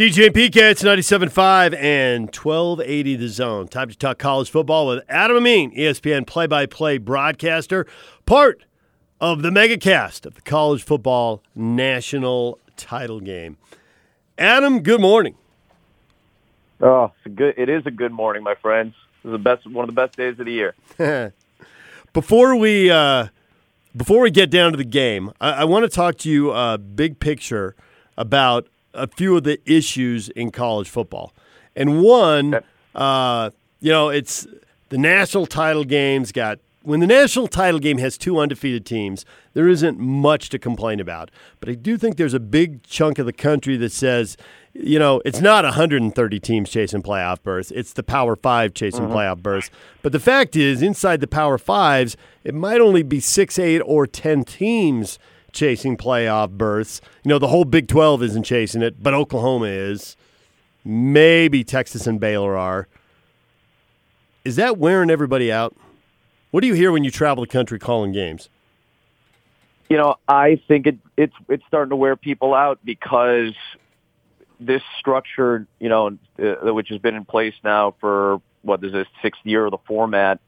DJ and PK, it's 97.5 and 1280 The Zone. Time to talk college football with Adam Amin, ESPN play by play broadcaster, part of the megacast of the college football national title game. Adam, good morning. Oh, it's a good. It is a good morning, my friends. This is the best, one of the best days of the year. before we uh, before we get down to the game, I, I want to talk to you uh, big picture about a few of the issues in college football, and one, uh, you know, it's the national title games got when the national title game has two undefeated teams, there isn't much to complain about. But I do think there's a big chunk of the country that says, you know, it's not 130 teams chasing playoff berths. It's the Power Five chasing mm-hmm. playoff berths. But the fact is, inside the Power Fives, it might only be six, eight, or 10 teams chasing playoff berths. You know, the whole Big 12 isn't chasing it, but Oklahoma is. Maybe Texas and Baylor are. Is that wearing everybody out? What do you hear when you travel the country calling games? You know, I think it, it's it's starting to wear people out because this structure, you know, uh, which has been in place now for what is this sixth year of the format.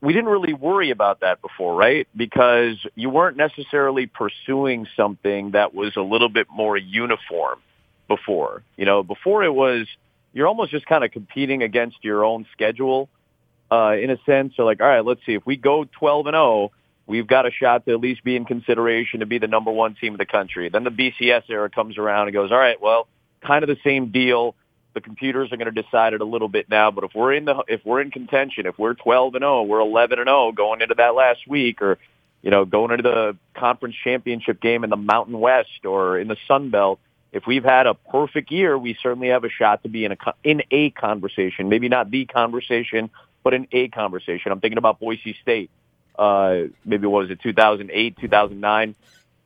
We didn't really worry about that before, right? Because you weren't necessarily pursuing something that was a little bit more uniform before. You know, before it was you're almost just kind of competing against your own schedule uh, in a sense. So like, all right, let's see. If we go 12 and 0, we've got a shot to at least be in consideration to be the number one team in the country. Then the BCS era comes around and goes, all right, well, kind of the same deal. The computers are going to decide it a little bit now, but if we're in the if we're in contention, if we're 12 and 0, we're 11 and 0 going into that last week, or you know going into the conference championship game in the Mountain West or in the Sun Belt. If we've had a perfect year, we certainly have a shot to be in a in a conversation. Maybe not the conversation, but in a conversation. I'm thinking about Boise State. Uh, maybe what was it, 2008, 2009,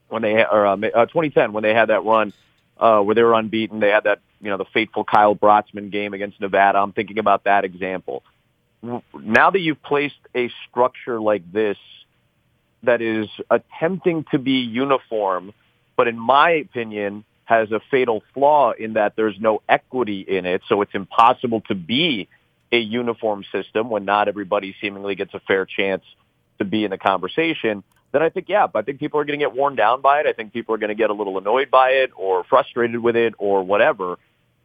when they or uh, 2010 when they had that run uh, where they were unbeaten. They had that you know the fateful Kyle Brotzman game against Nevada. I'm thinking about that example. Now that you've placed a structure like this that is attempting to be uniform, but in my opinion has a fatal flaw in that there's no equity in it, so it's impossible to be a uniform system when not everybody seemingly gets a fair chance to be in the conversation, then I think, yeah, I think people are going to get worn down by it. I think people are going to get a little annoyed by it or frustrated with it or whatever.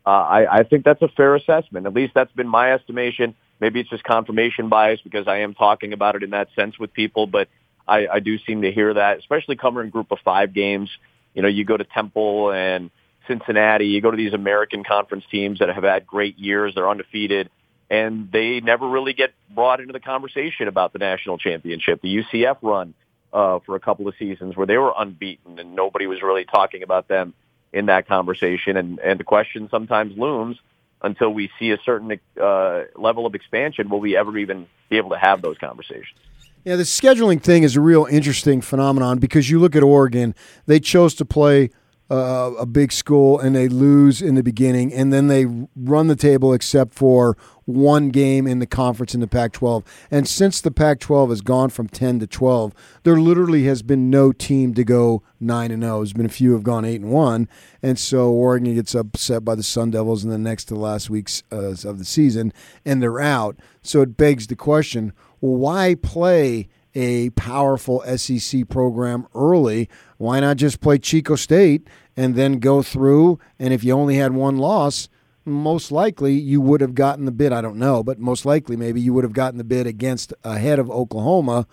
Uh, I, I think that's a fair assessment. At least that's been my estimation. Maybe it's just confirmation bias because I am talking about it in that sense with people, but I, I do seem to hear that, especially covering group of five games. You know, you go to Temple and Cincinnati, you go to these American conference teams that have had great years. They're undefeated and they never really get brought into the conversation about the national championship. The UCF run uh, for a couple of seasons where they were unbeaten and nobody was really talking about them in that conversation. And, and the question sometimes looms until we see a certain uh, level of expansion, will we ever even be able to have those conversations? Yeah, the scheduling thing is a real interesting phenomenon because you look at Oregon, they chose to play – uh, a big school and they lose in the beginning, and then they run the table except for one game in the conference in the Pac 12. And since the Pac 12 has gone from 10 to 12, there literally has been no team to go 9 and 0. There's been a few who have gone 8 and 1. And so Oregon gets upset by the Sun Devils in the next to last weeks uh, of the season, and they're out. So it begs the question well, why play? A powerful SEC program early. Why not just play Chico State and then go through. And if you only had one loss, most likely you would have gotten the bid. I don't know, but most likely maybe you would have gotten the bid against ahead of Oklahoma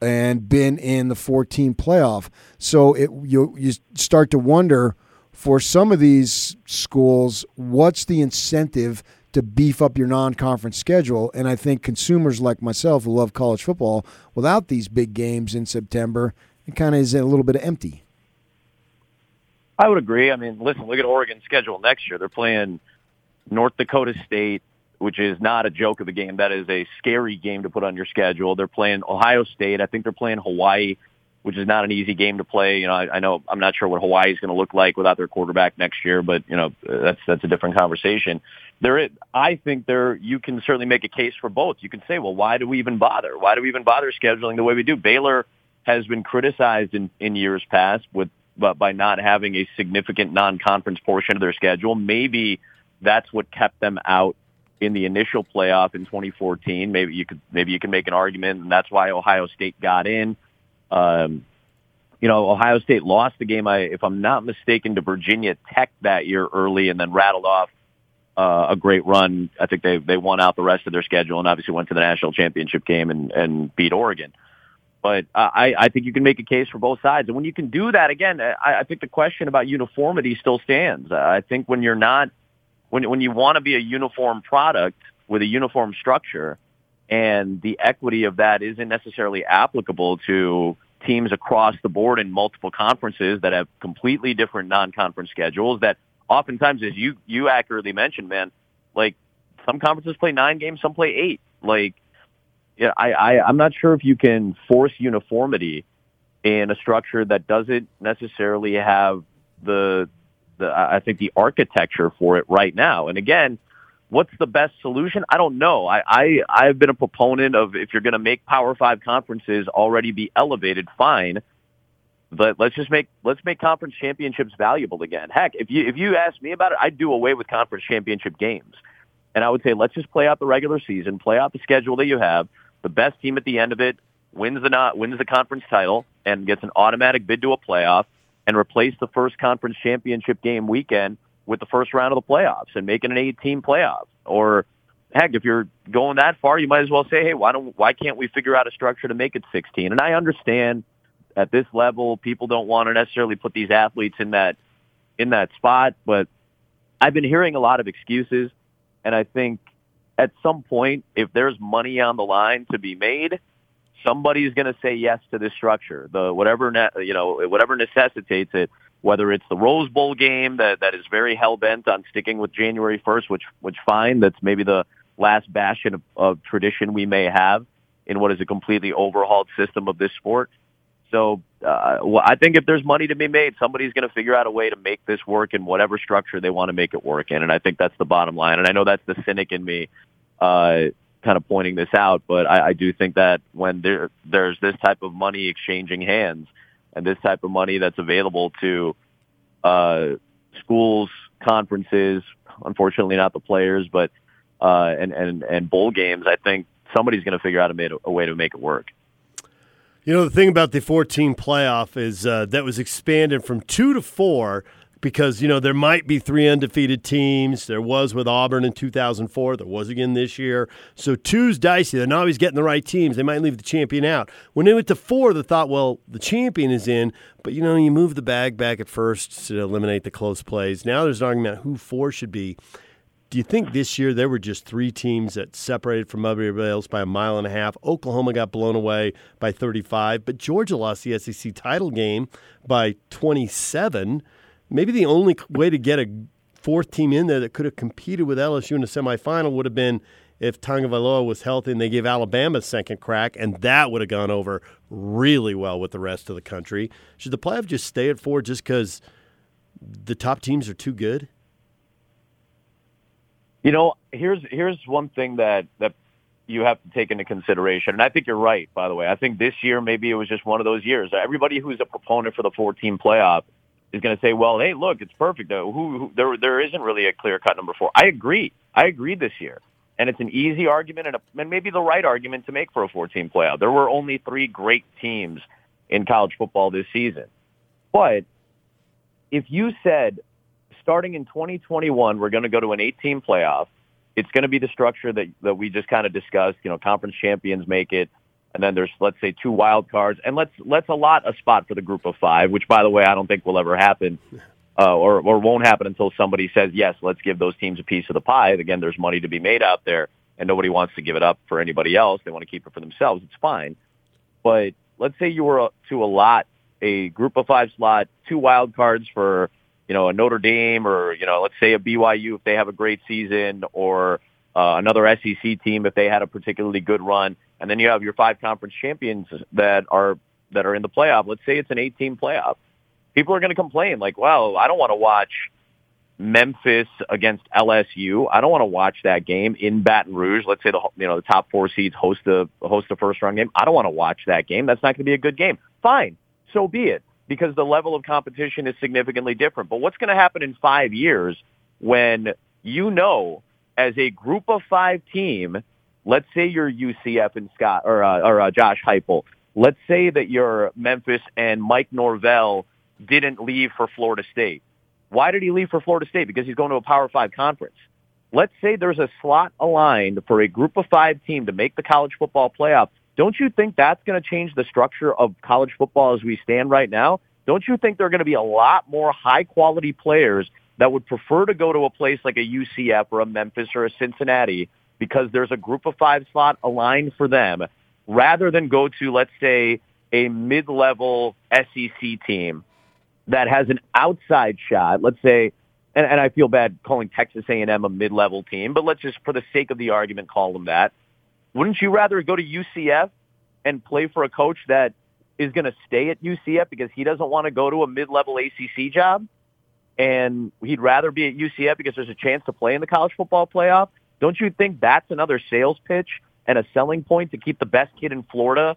and been in the 14 playoff. So it you you start to wonder for some of these schools, what's the incentive to beef up your non-conference schedule? And I think consumers like myself who love college football, without these big games in September, it kind of is a little bit empty. I would agree. I mean, listen, look at Oregon's schedule next year. They're playing North Dakota State, which is not a joke of a game. That is a scary game to put on your schedule. They're playing Ohio State. I think they're playing Hawaii, which is not an easy game to play. You know, I, I know I'm not sure what Hawaii is going to look like without their quarterback next year, but you know, that's that's a different conversation. There, is, I think there you can certainly make a case for both. You can say, well, why do we even bother? Why do we even bother scheduling the way we do? Baylor has been criticized in, in years past with but by not having a significant non-conference portion of their schedule. Maybe that's what kept them out in the initial playoff in 2014. Maybe you could maybe you can make an argument, and that's why Ohio State got in. Um, you know, Ohio State lost the game, I, if I'm not mistaken, to Virginia Tech that year early, and then rattled off uh, a great run. I think they they won out the rest of their schedule, and obviously went to the national championship game and and beat Oregon. But I, I think you can make a case for both sides. And when you can do that, again, I, I think the question about uniformity still stands. I think when you're not, when, when you want to be a uniform product with a uniform structure and the equity of that isn't necessarily applicable to teams across the board in multiple conferences that have completely different non-conference schedules that oftentimes, as you, you accurately mentioned, man, like some conferences play nine games, some play eight. Like, yeah, I, I, I'm not sure if you can force uniformity in a structure that doesn't necessarily have the, the, I think the architecture for it right now. And again, what's the best solution? I don't know. I, I, I've been a proponent of if you're going to make Power Five conferences already be elevated, fine. But let's just make let's make conference championships valuable again. Heck, if you if you ask me about it, I'd do away with conference championship games. And I would say let's just play out the regular season, play out the schedule that you have, the best team at the end of it wins the not wins the conference title and gets an automatic bid to a playoff and replace the first conference championship game weekend with the first round of the playoffs and making an eight-team playoff. Or heck, if you're going that far, you might as well say, hey, why don't why can't we figure out a structure to make it 16? And I understand at this level, people don't want to necessarily put these athletes in that in that spot, but I've been hearing a lot of excuses, and I think at some point, if there's money on the line to be made, somebody's going to say yes to this structure. The whatever ne- you know, whatever necessitates it. Whether it's the Rose Bowl game that that is very hell bent on sticking with January 1st, which which fine, that's maybe the last bastion of, of tradition we may have in what is a completely overhauled system of this sport. So uh, well, I think if there's money to be made, somebody's going to figure out a way to make this work in whatever structure they want to make it work in. And I think that's the bottom line. And I know that's the cynic in me uh, kind of pointing this out, but I, I do think that when there there's this type of money exchanging hands and this type of money that's available to uh, schools, conferences, unfortunately not the players, but uh, and and and bowl games, I think somebody's going to figure out a, made, a way to make it work. You know, the thing about the 14 playoff is uh, that was expanded from two to four because, you know, there might be three undefeated teams. There was with Auburn in 2004. There was again this year. So two's dicey. They're not always getting the right teams. They might leave the champion out. When they went to four, they thought, well, the champion is in, but, you know, you move the bag back at first to eliminate the close plays. Now there's an argument who four should be. Do you think this year there were just three teams that separated from everybody else by a mile and a half? Oklahoma got blown away by 35, but Georgia lost the SEC title game by 27. Maybe the only way to get a fourth team in there that could have competed with LSU in the semifinal would have been if Tagovailoa was healthy and they gave Alabama a second crack, and that would have gone over really well with the rest of the country. Should the playoff just stay at four just because the top teams are too good? You know, here's here's one thing that that you have to take into consideration, and I think you're right. By the way, I think this year maybe it was just one of those years. Everybody who's a proponent for the 14 playoff is going to say, "Well, hey, look, it's perfect. Uh, who, who there there isn't really a clear cut number four. I agree. I agree this year, and it's an easy argument and, a, and maybe the right argument to make for a 14 playoff. There were only three great teams in college football this season, but if you said starting in 2021, we're going to go to an 18 playoff. It's going to be the structure that, that we just kind of discussed. You know, conference champions make it. And then there's, let's say, two wild cards. And let's, let's allot a spot for the group of five, which, by the way, I don't think will ever happen. Uh, or, or won't happen until somebody says, yes, let's give those teams a piece of the pie. Again, there's money to be made out there, and nobody wants to give it up for anybody else. They want to keep it for themselves. It's fine. But let's say you were to allot a group of five slot, two wild cards for you know, a Notre Dame or, you know, let's say a BYU if they have a great season or uh, another SEC team if they had a particularly good run. And then you have your five conference champions that are, that are in the playoff. Let's say it's an 18 playoff. People are going to complain like, well, I don't want to watch Memphis against LSU. I don't want to watch that game in Baton Rouge. Let's say the you know the top four seeds host a host a first round game. I don't want to watch that game. That's not going to be a good game. Fine, so be it because the level of competition is significantly different. But what's going to happen in five years when you know as a group of five team, let's say you're UCF and Scott or, uh, or uh, Josh Heupel, let's say that you're Memphis and Mike Norvell didn't leave for Florida State. Why did he leave for Florida State? Because he's going to a Power Five conference. Let's say there's a slot aligned for a group of five team to make the college football playoff. Don't you think that's going to change the structure of college football as we stand right now? Don't you think there are going to be a lot more high quality players that would prefer to go to a place like a UCF or a Memphis or a Cincinnati because there's a group of five slot aligned for them rather than go to, let's say, a mid-level SEC team that has an outside shot. Let's say, and, and I feel bad calling Texas A&M a mid-level team, but let's just, for the sake of the argument, call them that. Wouldn't you rather go to UCF and play for a coach that is going to stay at UCF because he doesn't want to go to a mid-level ACC job? And he'd rather be at UCF because there's a chance to play in the college football playoff. Don't you think that's another sales pitch and a selling point to keep the best kid in Florida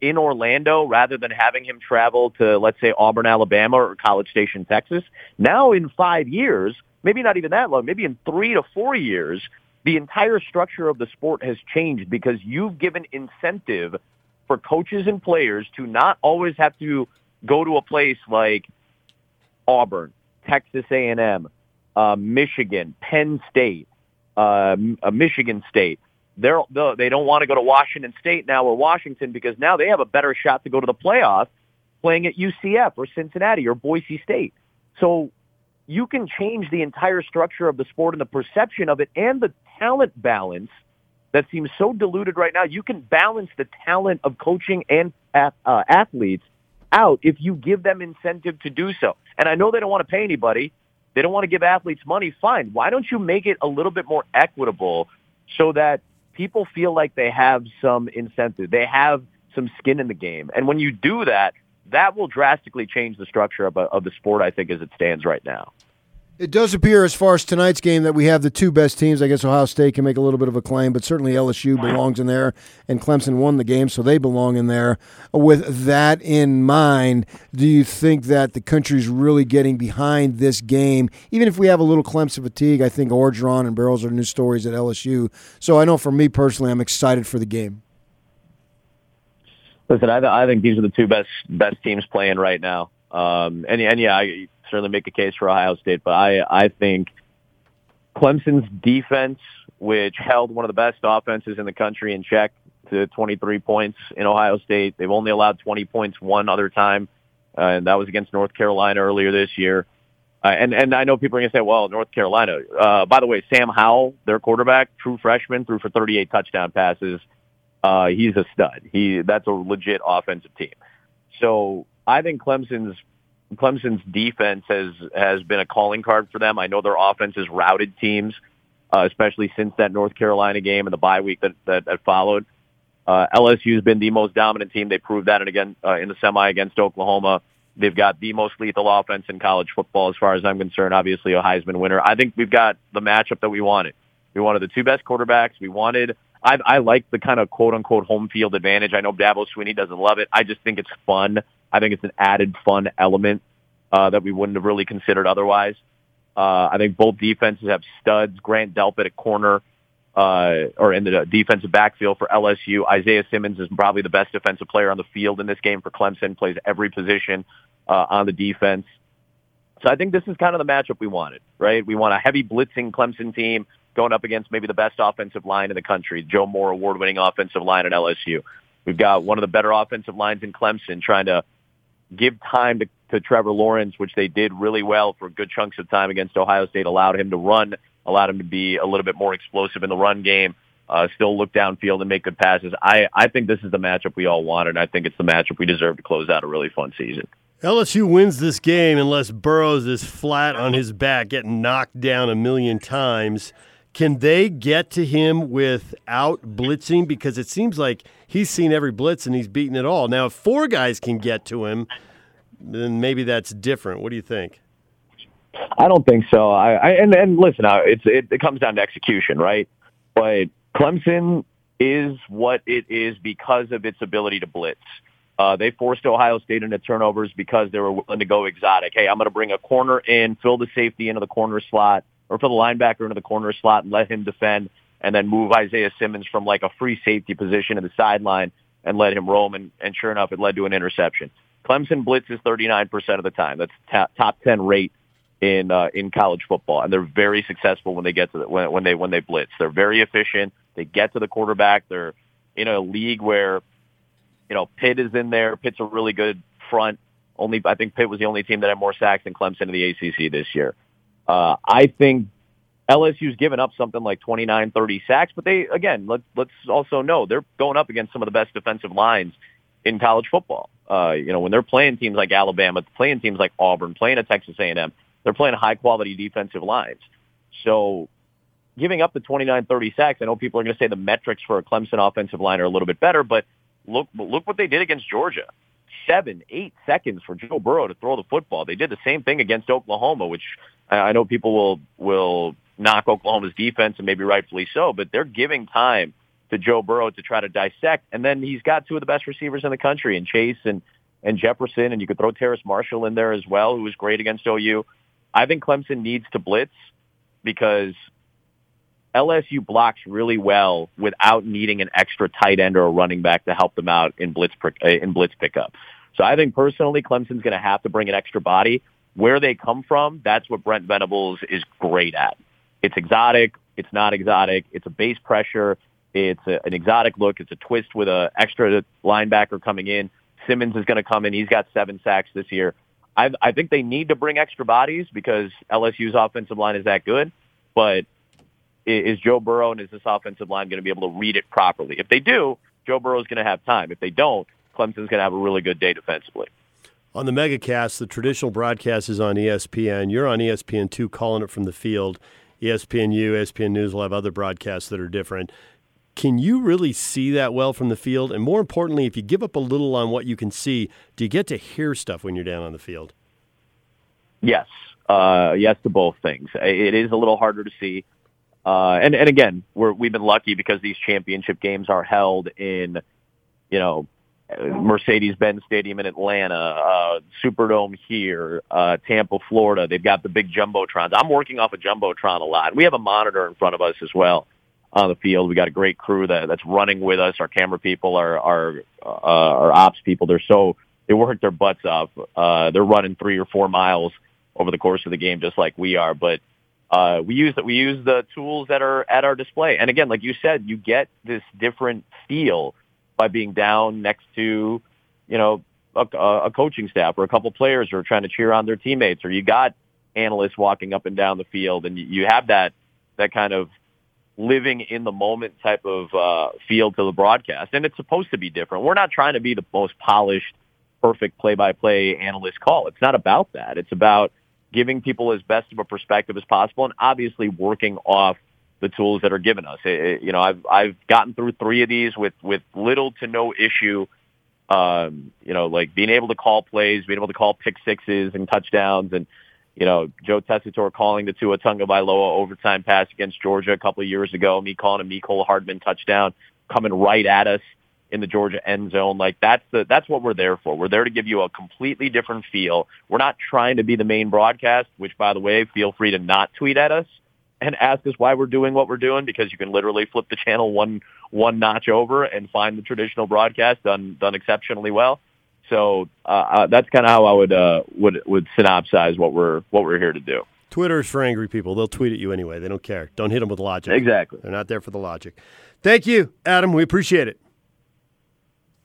in Orlando rather than having him travel to, let's say, Auburn, Alabama or College Station, Texas. Now in five years, maybe not even that long, maybe in three to four years, the entire structure of the sport has changed because you've given incentive for coaches and players to not always have to go to a place like Auburn, Texas A&M, uh, Michigan, Penn State, uh, Michigan State they're, they don't want to go to Washington State now or Washington because now they have a better shot to go to the playoffs playing at UCF or Cincinnati or Boise State. So you can change the entire structure of the sport and the perception of it and the talent balance that seems so diluted right now. You can balance the talent of coaching and uh, athletes out if you give them incentive to do so. And I know they don't want to pay anybody. They don't want to give athletes money. Fine. Why don't you make it a little bit more equitable so that people feel like they have some incentive. They have some skin in the game. And when you do that, that will drastically change the structure of, of the sport, I think, as it stands right now. It does appear, as far as tonight's game, that we have the two best teams. I guess Ohio State can make a little bit of a claim, but certainly LSU belongs in there, and Clemson won the game, so they belong in there. With that in mind, do you think that the country's really getting behind this game? Even if we have a little Clemson fatigue, I think Orgeron and Burrows are new stories at LSU. So I know for me personally, I'm excited for the game. Listen, I, I think these are the two best best teams playing right now. Um, and, and yeah, I, certainly make a case for Ohio State, but I, I think Clemson's defense, which held one of the best offenses in the country in check to 23 points in Ohio State. They've only allowed 20 points one other time, uh, and that was against North Carolina earlier this year. Uh, and and I know people are going to say, well, North Carolina. Uh, by the way, Sam Howell, their quarterback, true freshman, threw for 38 touchdown passes. Uh, he's a stud. He that's a legit offensive team. So I think Clemson's Clemson's defense has has been a calling card for them. I know their offense has routed teams, uh, especially since that North Carolina game and the bye week that that, that followed. Uh, LSU has been the most dominant team. They proved that again uh, in the semi against Oklahoma. They've got the most lethal offense in college football, as far as I'm concerned. Obviously, a Heisman winner. I think we've got the matchup that we wanted. We wanted the two best quarterbacks. We wanted. I, I like the kind of quote unquote home field advantage. I know Dabo Swinney doesn't love it. I just think it's fun I think it's an added fun element uh, that we wouldn't have really considered otherwise. Uh, I think both defenses have studs. Grant Delpit at corner, uh, or in the defensive backfield for LSU. Isaiah Simmons is probably the best defensive player on the field in this game for Clemson. Plays every position uh, on the defense. So I think this is kind of the matchup we wanted, right? We want a heavy blitzing Clemson team going up against maybe the best offensive line in the country, Joe Moore award-winning offensive line at LSU. We've got one of the better offensive lines in Clemson trying to give time to, to Trevor Lawrence, which they did really well for good chunks of time against Ohio State, allowed him to run, allowed him to be a little bit more explosive in the run game, uh, still look downfield and make good passes. I, I think this is the matchup we all wanted. And I think it's the matchup we deserve to close out a really fun season. LSU wins this game unless Burrows is flat on his back, getting knocked down a million times. Can they get to him without blitzing? Because it seems like he's seen every blitz and he's beaten it all. Now, if four guys can get to him, then maybe that's different. What do you think? I don't think so. I, I and and listen, it's it, it comes down to execution, right? But Clemson is what it is because of its ability to blitz. Uh, they forced Ohio State into turnovers because they were willing to go exotic. Hey, I'm going to bring a corner in, fill the safety into the corner slot, or fill the linebacker into the corner slot and let him defend, and then move Isaiah Simmons from like a free safety position to the sideline and let him roam. And, and sure enough, it led to an interception. Clemson blitzes 39% of the time. That's top, top 10 rate in uh, in college football, and they're very successful when they get to the, when, when they when they blitz. They're very efficient. They get to the quarterback. They're in a league where you know, Pitt is in there. Pitt's a really good front. Only I think Pitt was the only team that had more sacks than Clemson in the ACC this year. Uh, I think LSU's given up something like 29, 30 sacks, but they again let's let's also know they're going up against some of the best defensive lines in college football. Uh, you know, when they're playing teams like Alabama, playing teams like Auburn, playing at Texas A&M, they're playing high quality defensive lines. So giving up the 29, 30 sacks, I know people are going to say the metrics for a Clemson offensive line are a little bit better, but Look, look what they did against Georgia. Seven, eight seconds for Joe Burrow to throw the football. They did the same thing against Oklahoma, which I know people will will knock Oklahoma's defense and maybe rightfully so, but they're giving time to Joe Burrow to try to dissect. And then he's got two of the best receivers in the country, and Chase and and Jefferson, and you could throw Terrace Marshall in there as well, who was great against OU. I think Clemson needs to blitz because LSU blocks really well without needing an extra tight end or a running back to help them out in blitz in blitz pickup. So I think personally, Clemson's going to have to bring an extra body. Where they come from, that's what Brent Venables is great at. It's exotic. It's not exotic. It's a base pressure. It's a, an exotic look. It's a twist with an extra linebacker coming in. Simmons is going to come in. He's got seven sacks this year. I, I think they need to bring extra bodies because LSU's offensive line is that good. But is Joe Burrow and is this offensive line going to be able to read it properly? If they do, Joe Burrow is going to have time. If they don't, Clemson's going to have a really good day defensively. On the Megacast, the traditional broadcast is on ESPN. You're on ESPN2 calling it from the field. ESPNU, ESPN News will have other broadcasts that are different. Can you really see that well from the field? And more importantly, if you give up a little on what you can see, do you get to hear stuff when you're down on the field? Yes. Uh, yes to both things. It is a little harder to see. Uh, and, and again, we're, we've been lucky because these championship games are held in, you know, Mercedes-Benz Stadium in Atlanta, uh, Superdome here, uh, Tampa, Florida. They've got the big jumbotrons. I'm working off a jumbotron a lot. We have a monitor in front of us as well on the field. We got a great crew that that's running with us. Our camera people, our our uh, our ops people. They're so they work their butts off. Uh, they're running three or four miles over the course of the game, just like we are. But uh, we use that we use the tools that are at our display. And again, like you said, you get this different feel by being down next to, you know, a, a coaching staff or a couple players who are trying to cheer on their teammates, or you got analysts walking up and down the field, and you have that that kind of living in the moment type of uh, feel to the broadcast. And it's supposed to be different. We're not trying to be the most polished, perfect play-by-play analyst call. It's not about that. It's about giving people as best of a perspective as possible, and obviously working off the tools that are given us. It, you know, I've I've gotten through three of these with with little to no issue. Um, you know, like being able to call plays, being able to call pick sixes and touchdowns, and you know, Joe Tessitore calling the Tua Tagovailoa overtime pass against Georgia a couple of years ago, me calling a Mecole Hardman touchdown coming right at us in the Georgia end zone. Like that's the that's what we're there for. We're there to give you a completely different feel. We're not trying to be the main broadcast, which by the way, feel free to not tweet at us and ask us why we're doing what we're doing because you can literally flip the channel one one notch over and find the traditional broadcast done done exceptionally well. So uh, uh, that's kind of how I would uh, would would synopsize what we're what we're here to do. Twitter is for angry people. They'll tweet at you anyway. They don't care. Don't hit them with logic. Exactly. They're not there for the logic. Thank you, Adam. We appreciate it.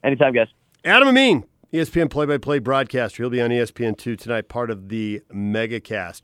Anytime, guys. Adam Amin, ESPN play by play broadcaster. He'll be on ESPN2 tonight, part of the Megacast.